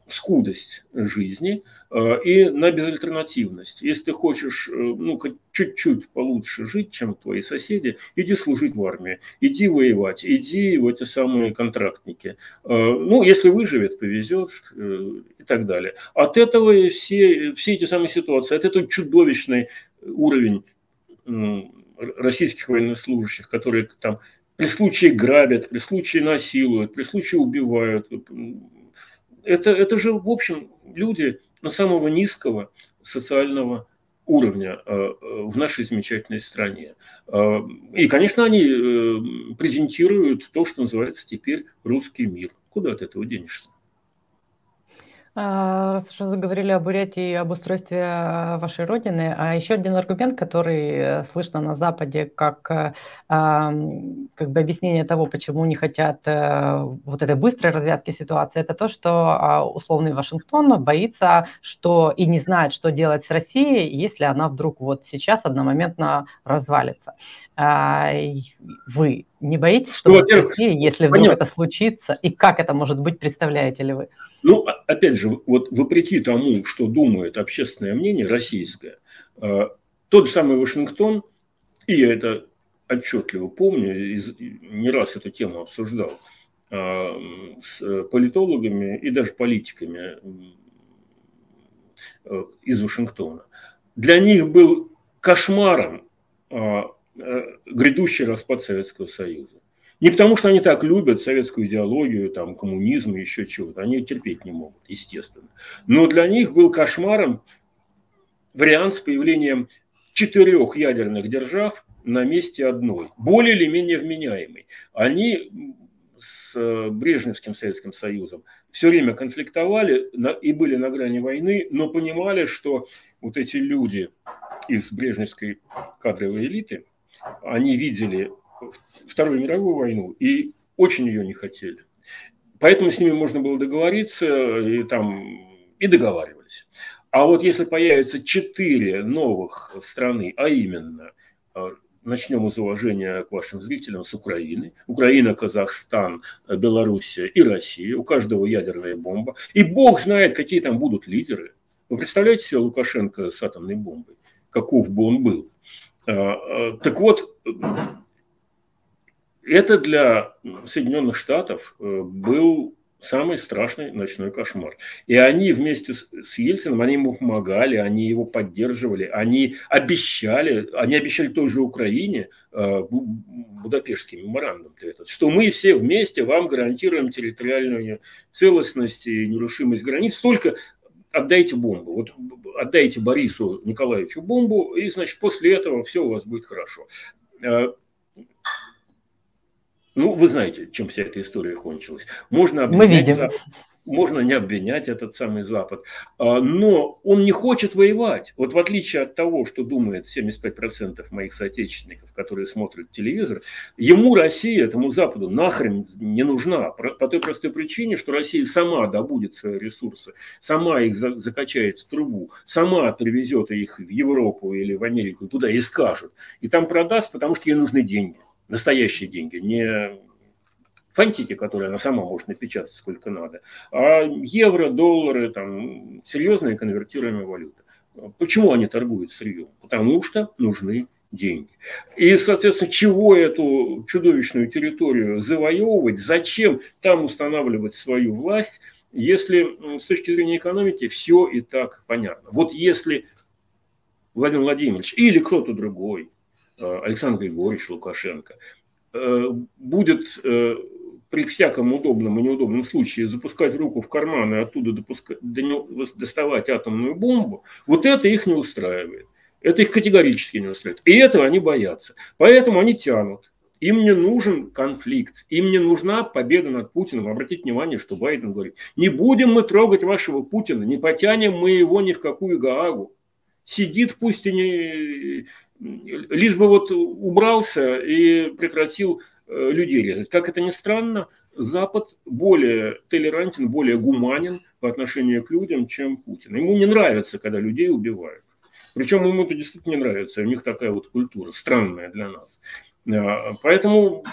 скудость жизни э, и на безальтернативность. Если ты хочешь э, ну, хоть чуть-чуть получше жить, чем твои соседи, иди служить в армии, иди воевать, иди в эти самые контрактники. Э, ну, если выживет, повезет и так далее. От этого все, все эти самые ситуации, от этого чудовищный уровень российских военнослужащих, которые там при случае грабят, при случае насилуют, при случае убивают, это, это же, в общем, люди на самого низкого социального уровня э, э, в нашей замечательной стране. Э, и, конечно, они презентируют то, что называется теперь русский мир. Куда от этого денешься? А, раз уже заговорили о Бурятии и об устройстве а, вашей родины, а еще один аргумент, который э, слышно на Западе как, э, как бы объяснение того, почему не хотят э, вот этой быстрой развязки ситуации, это то, что а, условный Вашингтон боится, что и не знает, что делать с Россией, если она вдруг вот сейчас одномоментно развалится. Вы не боитесь, что ну, с Россией, если вдруг понятно. это случится, и как это может быть, представляете ли вы? Ну, опять же, вот вопреки тому, что думает общественное мнение российское, э, тот же самый Вашингтон, и я это отчетливо помню, не раз эту тему обсуждал э, с политологами и даже политиками э, из Вашингтона. Для них был кошмаром грядущий распад Советского Союза. Не потому, что они так любят советскую идеологию, там, коммунизм и еще чего-то. Они терпеть не могут, естественно. Но для них был кошмаром вариант с появлением четырех ядерных держав на месте одной, более или менее вменяемой. Они с э, Брежневским Советским Союзом все время конфликтовали и были на грани войны, но понимали, что вот эти люди из брежневской кадровой элиты, они видели Вторую мировую войну и очень ее не хотели. Поэтому с ними можно было договориться и, там, и договаривались. А вот если появится четыре новых страны, а именно, э, начнем из уважения к вашим зрителям, с Украины. Украина, Казахстан, Белоруссия и Россия. У каждого ядерная бомба. И бог знает, какие там будут лидеры. Вы представляете себе Лукашенко с атомной бомбой? Каков бы он был? Э, э, так вот, это для Соединенных Штатов э, был самый страшный ночной кошмар. И они вместе с Ельцином, они ему помогали, они его поддерживали, они обещали, они обещали той же Украине э, Будапештский меморандум, этот, что мы все вместе вам гарантируем территориальную целостность и нерушимость границ, только отдайте бомбу. Вот отдайте Борису Николаевичу бомбу, и, значит, после этого все у вас будет хорошо. Ну, вы знаете, чем вся эта история кончилась. Можно обвинять, Мы видим. Запад, можно не обвинять этот самый Запад, а, но он не хочет воевать. Вот в отличие от того, что думает 75% моих соотечественников, которые смотрят телевизор, ему Россия, этому Западу нахрен не нужна. По той простой причине, что Россия сама добудет свои ресурсы, сама их закачает в трубу, сама привезет их в Европу или в Америку, туда и скажет. И там продаст, потому что ей нужны деньги настоящие деньги, не фантики, которые она сама может напечатать сколько надо, а евро, доллары, там, серьезные конвертируемые валюты. Почему они торгуют сырьем? Потому что нужны деньги. И, соответственно, чего эту чудовищную территорию завоевывать, зачем там устанавливать свою власть, если с точки зрения экономики все и так понятно. Вот если Владимир Владимирович или кто-то другой, Александр Григорьевич Лукашенко, э, будет э, при всяком удобном и неудобном случае запускать руку в карман и оттуда допускать, доставать атомную бомбу, вот это их не устраивает. Это их категорически не устраивает. И этого они боятся. Поэтому они тянут. Им не нужен конфликт, им не нужна победа над Путиным. Обратите внимание, что Байден говорит, не будем мы трогать вашего Путина, не потянем мы его ни в какую Гаагу. Сидит, пусть и не... Лишь бы вот убрался и прекратил э, людей резать. Как это ни странно, Запад более толерантен, более гуманен по отношению к людям, чем Путин. Ему не нравится, когда людей убивают. Причем ему это действительно не нравится. У них такая вот культура, странная для нас. А, поэтому,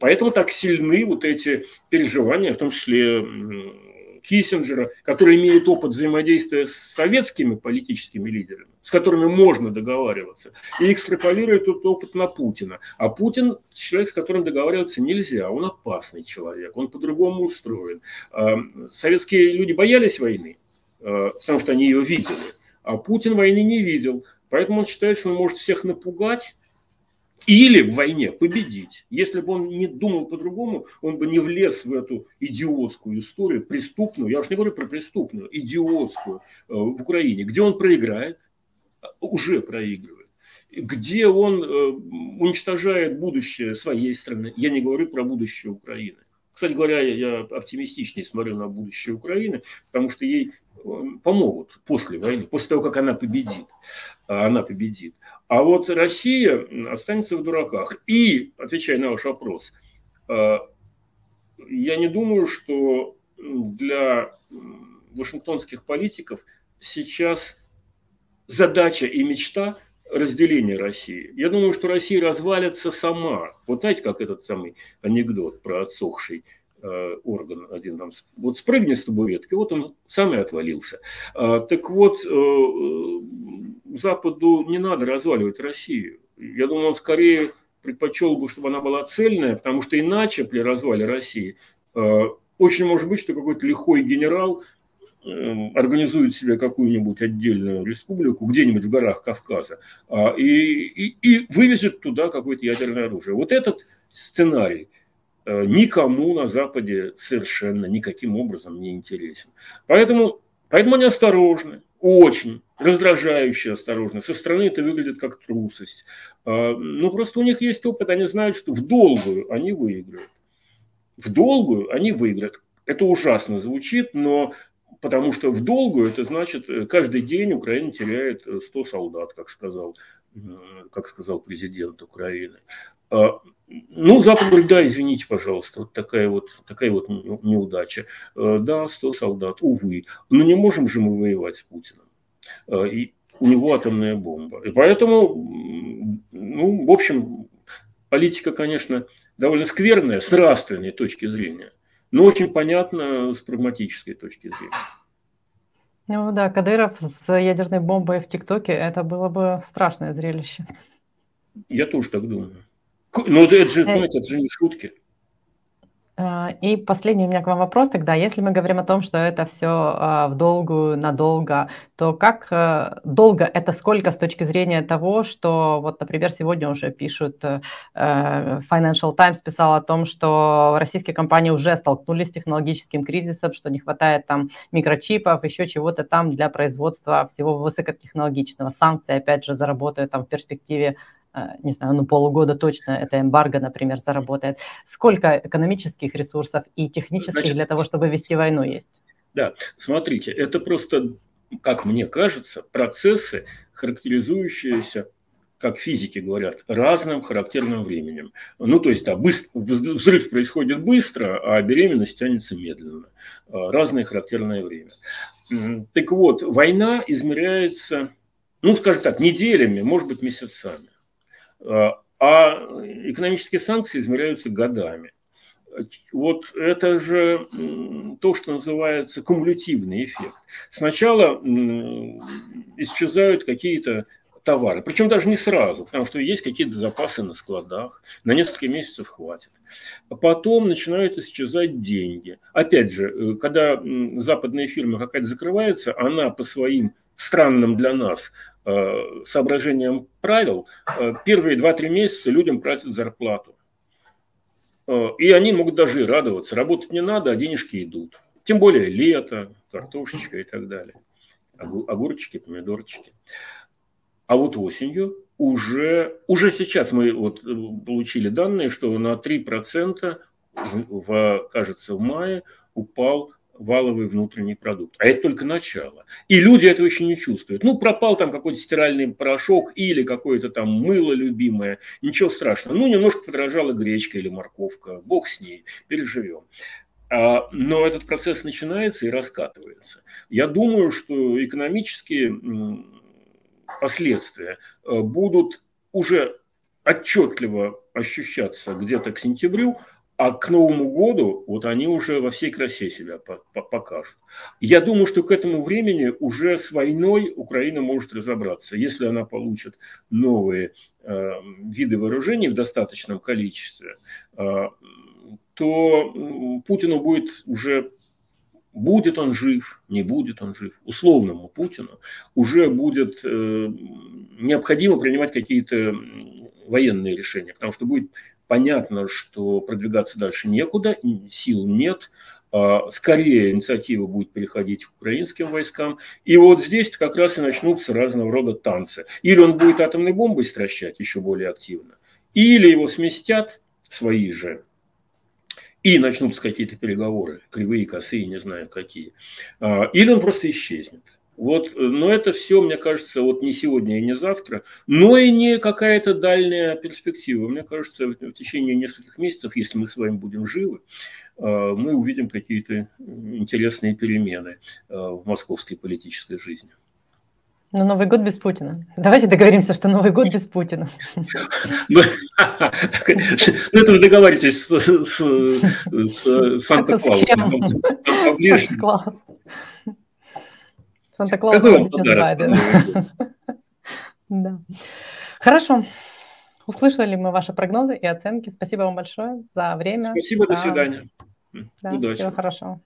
поэтому так сильны вот эти переживания, в том числе Киссинджера, который имеет опыт взаимодействия с советскими политическими лидерами, с которыми можно договариваться, и экстраполирует этот опыт на Путина. А Путин человек, с которым договариваться нельзя, он опасный человек, он по-другому устроен. А, советские люди боялись войны, а, потому что они ее видели. А Путин войны не видел. Поэтому он считает, что он может всех напугать или в войне победить. Если бы он не думал по-другому, он бы не влез в эту идиотскую историю, преступную, я уж не говорю про преступную, идиотскую э, в Украине, где он проиграет, уже проигрывает, где он э, уничтожает будущее своей страны. Я не говорю про будущее Украины. Кстати говоря, я оптимистичнее смотрю на будущее Украины, потому что ей помогут после войны, после того, как она победит. Она победит. А вот Россия останется в дураках. И, отвечая на ваш вопрос, а, я не думаю, что для вашингтонских политиков сейчас задача и мечта разделения России. Я думаю, что Россия развалится сама. Вот знаете, как этот самый анекдот про отсохший Э, орган один там, вот спрыгни с табуретки, вот он сам и отвалился. А, так вот, э, Западу не надо разваливать Россию. Я думаю, он скорее предпочел бы, чтобы она была цельная, потому что иначе при развале России э, очень может быть, что какой-то лихой генерал организует себе какую-нибудь отдельную республику где-нибудь в горах Кавказа а, и, и, и вывезет туда какое-то ядерное оружие. Вот этот сценарий – Э, никому на Западе совершенно никаким образом не интересен. Поэтому, поэтому они осторожны, очень раздражающе осторожны. Со стороны это выглядит как трусость. Э, ну, просто у них есть опыт, они знают, что в долгую они выиграют. В долгую они выиграют. Это ужасно звучит, но потому что в долгую это значит, э, каждый день Украина теряет 100 солдат, как сказал, как сказал президент Украины. Ну, Запад говорит, да, извините, пожалуйста, вот такая вот, такая вот неудача. Э, да, 100 солдат, увы. Но не можем же мы воевать с Путиным. Э, и у него атомная бомба. И поэтому, ну, в общем, политика, конечно, довольно скверная с нравственной точки зрения, но очень понятна с прагматической точки зрения. Ну да, Кадыров с ядерной бомбой в ТикТоке, это было бы страшное зрелище. Я тоже так думаю. Ну, это же, понимаете, это же не шутки. А, и последний у меня к вам вопрос тогда. Если мы говорим о том, что это все а, в долгую, надолго, то как э, долго это сколько с точки зрения того, что вот, например, сегодня уже пишут, э, Financial Times писал о том, что российские компании уже столкнулись с технологическим кризисом, что не хватает там микрочипов, еще чего-то там для производства всего высокотехнологичного. Санкции, опять же, заработают там в перспективе Э, не знаю, ну полугода точно это эмбарго, например, заработает. Сколько экономических ресурсов и технических Значит, для того, чтобы вести войну есть? Да, смотрите, это просто, как мне кажется, процессы, характеризующиеся как физики говорят, разным характерным временем. Ну, то есть, да, быстро, взрыв происходит быстро, а беременность тянется медленно. А, разное характерное время. Так вот, война измеряется, ну, скажем так, неделями, может быть, месяцами. А экономические санкции измеряются годами. Вот это же то, что называется кумулятивный эффект. Сначала исчезают какие-то товары. Причем даже не сразу, потому что есть какие-то запасы на складах, на несколько месяцев хватит. А потом начинают исчезать деньги. Опять же, э, когда западная фирма какая-то закрывается, она по своим странным для нас э, соображениям правил, э, первые 2-3 месяца людям платят зарплату. И они могут даже и радоваться. Работать не надо, а денежки идут. Тем более лето, картошечка и так далее. Огурчики, помидорчики. А вот осенью уже, уже сейчас мы вот э, получили данные, что на 3% в, кажется, в мае упал валовый внутренний продукт. А это только начало. И люди этого еще не чувствуют. Ну, пропал там какой-то стиральный порошок или какое-то там мыло любимое. Ничего страшного. Ну, немножко подорожала гречка или морковка. Бог с ней. Переживем. А, но этот процесс начинается и раскатывается. Я думаю, что экономические последствия э, будут уже отчетливо ощущаться где-то к сентябрю, а к Новому году вот они уже во всей красе себя покажут. Я думаю, что к этому времени уже с войной Украина может разобраться. Если она получит новые э, виды вооружений в достаточном количестве, э, то Путину будет уже будет он жив, не будет он жив, условному Путину уже будет э, необходимо принимать какие-то военные решения, потому что будет понятно, что продвигаться дальше некуда, сил нет, а скорее инициатива будет переходить к украинским войскам. И вот здесь как раз и начнутся разного рода танцы. Или он будет атомной бомбой стращать еще более активно, или его сместят свои же и начнутся какие-то переговоры, кривые, косые, не знаю какие, а, или он просто исчезнет. Вот, но это все, мне кажется, вот не сегодня и не завтра, но и не какая-то дальняя перспектива. Мне кажется, в течение нескольких месяцев, если мы с вами будем живы, а, мы увидим какие-то интересные перемены в московской политической жизни. Но Новый год без Путина. Давайте договоримся, что Новый год без Путина. Ну, ну это вы договариваетесь с Санта-Клаусом. Санта-Клаус. Какой подарок? Да. Хорошо. Услышали мы ваши прогнозы и оценки. Спасибо вам большое за время. Спасибо, до свидания. Удачи. Всего хорошего.